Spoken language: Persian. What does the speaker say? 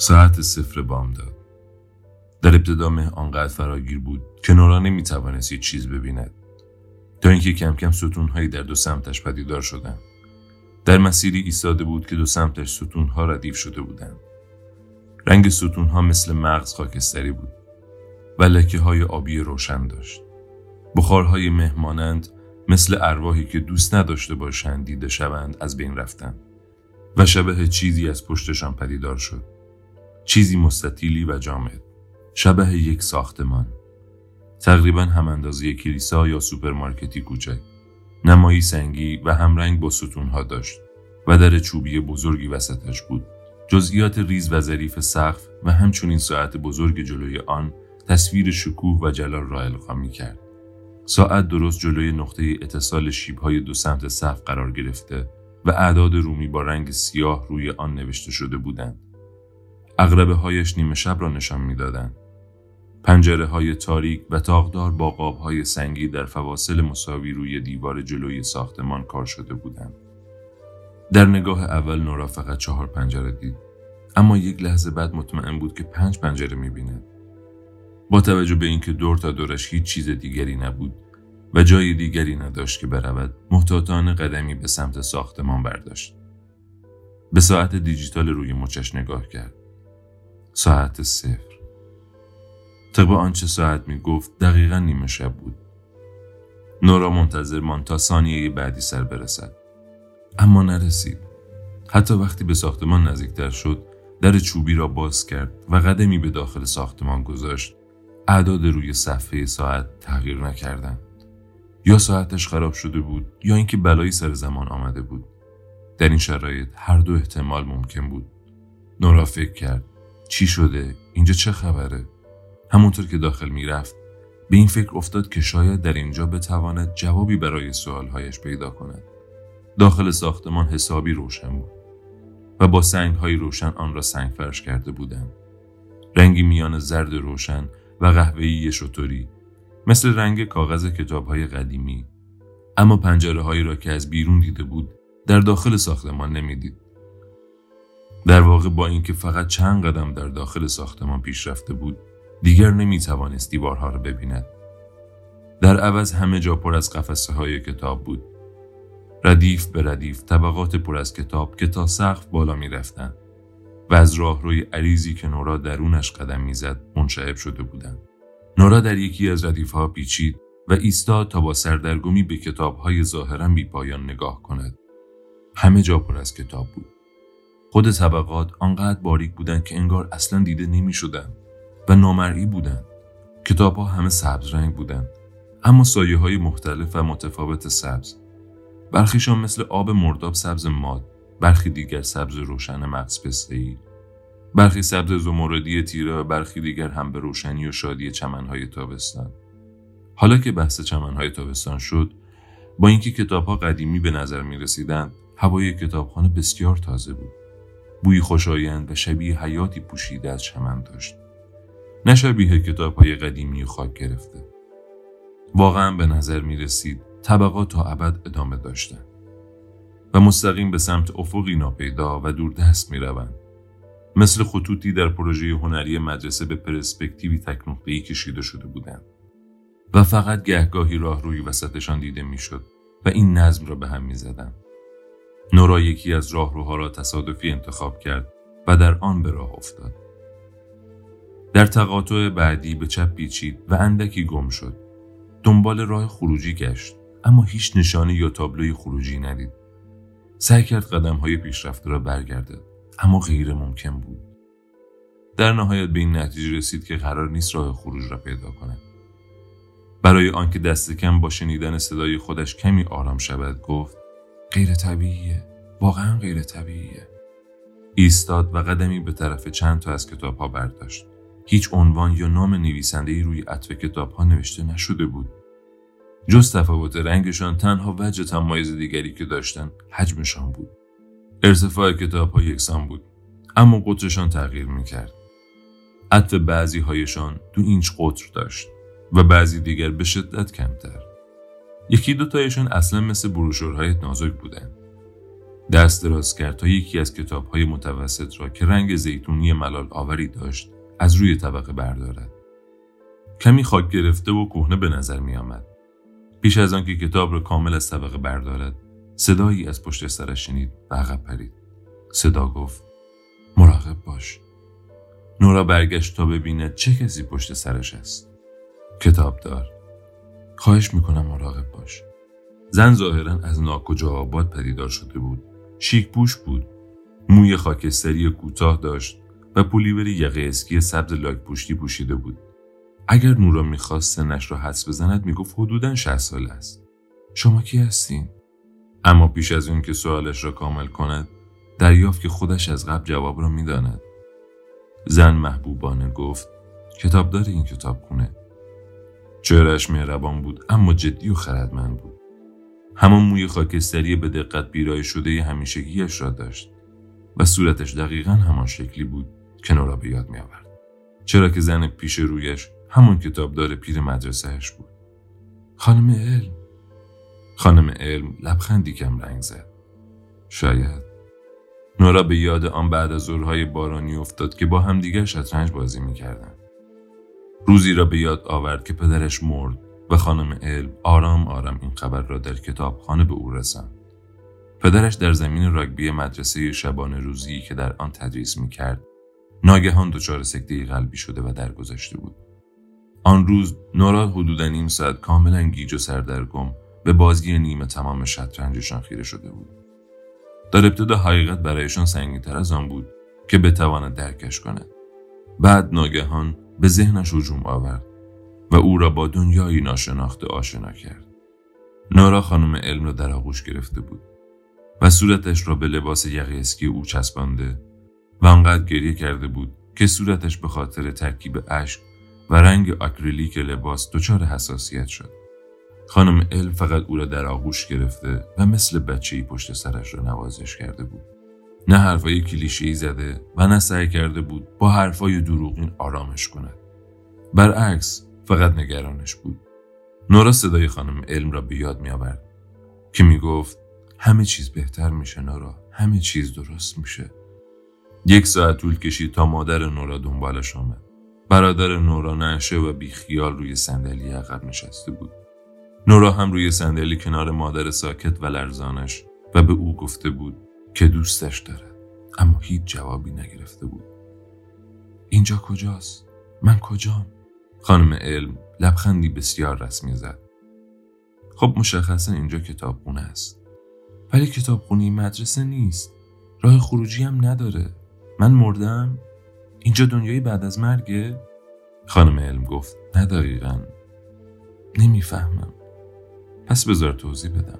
ساعت صفر بام داد. در ابتدا مه آنقدر فراگیر بود که نورا نمی توانست چیز ببیند. تا اینکه کم کم ستونهایی در دو سمتش پدیدار شدند. در مسیری ایستاده بود که دو سمتش ستونها ردیف شده بودند. رنگ ستونها مثل مغز خاکستری بود و لکه های آبی روشن داشت. بخارهای مهمانند مثل ارواحی که دوست نداشته باشند دیده شوند از بین رفتند و شبه چیزی از پشتشان پدیدار شد. چیزی مستطیلی و جامد. شبه یک ساختمان. تقریبا هم اندازه کلیسا یا سوپرمارکتی کوچک. نمایی سنگی و همرنگ با ستونها داشت و در چوبی بزرگی وسطش بود. جزئیات ریز و ظریف سقف و همچنین ساعت بزرگ جلوی آن تصویر شکوه و جلال را القا کرد. ساعت درست جلوی نقطه اتصال شیبهای دو سمت سقف قرار گرفته و اعداد رومی با رنگ سیاه روی آن نوشته شده بودند. اغربه هایش نیمه شب را نشان می‌دادند. پنجره های تاریک و تاقدار با قاب های سنگی در فواصل مساوی روی دیوار جلوی ساختمان کار شده بودند. در نگاه اول نورا فقط چهار پنجره دید اما یک لحظه بعد مطمئن بود که پنج پنجره می‌بیند. با توجه به اینکه دور تا دورش هیچ چیز دیگری نبود و جای دیگری نداشت که برود محتاطانه قدمی به سمت ساختمان برداشت. به ساعت دیجیتال روی مچش نگاه کرد. ساعت صفر. طبق آنچه ساعت می گفت دقیقا نیمه شب بود. نورا منتظر مان تا ثانیه بعدی سر برسد. اما نرسید. حتی وقتی به ساختمان نزدیکتر شد در چوبی را باز کرد و قدمی به داخل ساختمان گذاشت اعداد روی صفحه ساعت تغییر نکردند یا ساعتش خراب شده بود یا اینکه بلایی سر زمان آمده بود در این شرایط هر دو احتمال ممکن بود نورا فکر کرد چی شده؟ اینجا چه خبره؟ همونطور که داخل می‌رفت به این فکر افتاد که شاید در اینجا بتواند جوابی برای سوالهایش پیدا کند. داخل ساختمان حسابی روشن بود و با سنگ های روشن آن را سنگ فرش کرده بودند. رنگی میان زرد روشن و قهوه‌ای شطوری مثل رنگ کاغذ کتاب های قدیمی. اما پنجره هایی را که از بیرون دیده بود در داخل ساختمان نمی‌دید. در واقع با اینکه فقط چند قدم در داخل ساختمان پیش رفته بود دیگر نمی توانست دیوارها را ببیند. در عوض همه جا پر از قفسه های کتاب بود. ردیف به ردیف طبقات پر از کتاب که تا سقف بالا می رفتن و از راهروی عریضی که نورا درونش قدم می‌زد منشعب شده بودند. نورا در یکی از ردیفها پیچید و ایستاد تا با سردرگمی به کتابهای ظاهرا بی پایان نگاه کند. همه جا پر از کتاب بود. خود طبقات آنقدر باریک بودند که انگار اصلا دیده نمی شدن و نامرئی بودند. کتاب ها همه سبز رنگ بودند اما سایه های مختلف و متفاوت سبز. برخیشان مثل آب مرداب سبز ماد برخی دیگر سبز روشن مغز پسته‌ای برخی سبز زمردی تیره و برخی دیگر هم به روشنی و شادی چمنهای تابستان حالا که بحث چمنهای تابستان شد با اینکه کتابها قدیمی به نظر می رسیدند هوای کتابخانه بسیار تازه بود بوی خوشایند و شبیه حیاتی پوشیده از چمن داشت نه شبیه کتاب های قدیمی و خاک گرفته واقعا به نظر می رسید طبقات تا ابد ادامه داشتند و مستقیم به سمت افقی ناپیدا و دوردست می روند. مثل خطوطی در پروژه هنری مدرسه به پرسپکتیوی تکنقطه‌ای کشیده شده بودند و فقط گهگاهی راه روی وسطشان دیده می‌شد و این نظم را به هم می زدن. نورا یکی از راهروها را تصادفی انتخاب کرد و در آن به راه افتاد. در تقاطع بعدی به چپ پیچید و اندکی گم شد. دنبال راه خروجی گشت اما هیچ نشانی یا تابلوی خروجی ندید. سعی کرد قدم های پیشرفته را برگردد اما غیر ممکن بود در نهایت به این نتیجه رسید که قرار نیست راه خروج را پیدا کند برای آنکه دست کم با شنیدن صدای خودش کمی آرام شود گفت غیر طبیعیه واقعا غیر طبیعیه ایستاد و قدمی به طرف چند تا از کتاب ها برداشت هیچ عنوان یا نام نویسنده روی عطف کتاب ها نوشته نشده بود جز تفاوت رنگشان تنها وجه تمایز دیگری که داشتن حجمشان بود. ارتفاع کتاب ها یکسان بود اما قطرشان تغییر می‌کرد. عطف بعضی هایشان دو اینچ قطر داشت و بعضی دیگر به شدت کمتر. یکی دو تایشان اصلا مثل بروشورهای نازک بودند. دست دراز کرد تا یکی از کتاب های متوسط را که رنگ زیتونی ملال آوری داشت از روی طبقه بردارد. کمی خاک گرفته و کهنه به نظر می آمد. پیش از آنکه کتاب را کامل از طبقه بردارد صدایی از پشت سرش شنید و عقب پرید. صدا گفت مراقب باش. نورا برگشت تا ببیند چه کسی پشت سرش است. کتاب دار. خواهش می‌کنم مراقب باش. زن ظاهرا از ناکجا آباد پدیدار شده بود. شیک پوش بود. موی خاکستری کوتاه داشت و پولیوری یقه اسکی سبز لاک پوشتی پوشیده بود. اگر نورا می‌خواست سنش را حدس بزند می‌گفت حدودا 60 سال است. شما کی هستین؟ اما پیش از اون که سوالش را کامل کند دریافت که خودش از قبل جواب را می‌داند. زن محبوبانه گفت کتاب داره این کتاب کنه. چهرش مهربان بود اما جدی و خردمند بود. همان موی خاکستری به دقت بیرای شده همیشگیش را داشت و صورتش دقیقا همان شکلی بود که نورا به یاد می آورد. چرا که زن پیش رویش همون کتابدار پیر مدرسهش بود. خانم علم خانم علم لبخندی کم رنگ زد. شاید نورا به یاد آن بعد از ظهرهای بارانی افتاد که با همدیگر شطرنج بازی می‌کردند. روزی را به یاد آورد که پدرش مرد و خانم علم آرام آرام این خبر را در کتابخانه به او رساند. پدرش در زمین راگبی مدرسه شبانه روزی که در آن تدریس می‌کرد ناگهان دچار سکته قلبی شده و درگذشته بود. آن روز نورا حدودا نیم ساعت کاملا گیج و سردرگم به بازی نیمه تمام شطرنجشان خیره شده بود. در ابتدا حقیقت برایشان سنگینتر از آن بود که بتواند درکش کند. بعد ناگهان به ذهنش هجوم آورد و او را با دنیایی ناشناخته آشنا کرد. نورا خانم علم را در آغوش گرفته بود و صورتش را به لباس یقی اسکی او چسبانده و آنقدر گریه کرده بود که صورتش به خاطر ترکیب اشک و رنگ آکریلیک لباس دچار حساسیت شد. خانم علم فقط او را در آغوش گرفته و مثل بچه پشت سرش را نوازش کرده بود. نه حرفای کلیشه‌ای زده و نه سعی کرده بود با حرفای دروغین آرامش کند. برعکس فقط نگرانش بود. نورا صدای خانم علم را به یاد می آورد که می گفت همه چیز بهتر میشه نورا همه چیز درست میشه. یک ساعت طول کشید تا مادر نورا دنبالش آمد. برادر نورا نشه و بیخیال روی صندلی عقب نشسته بود. نورا هم روی صندلی کنار مادر ساکت و لرزانش و به او گفته بود که دوستش دارد اما هیچ جوابی نگرفته بود. اینجا کجاست؟ من کجام؟ خانم علم لبخندی بسیار رسمی زد. خب مشخصا اینجا کتابخونه است. ولی کتابخونه مدرسه نیست. راه خروجی هم نداره. من مردم؟ اینجا دنیای بعد از مرگه؟ خانم علم گفت نه دقیقا نمی‌فهمم پس بذار توضیح بدم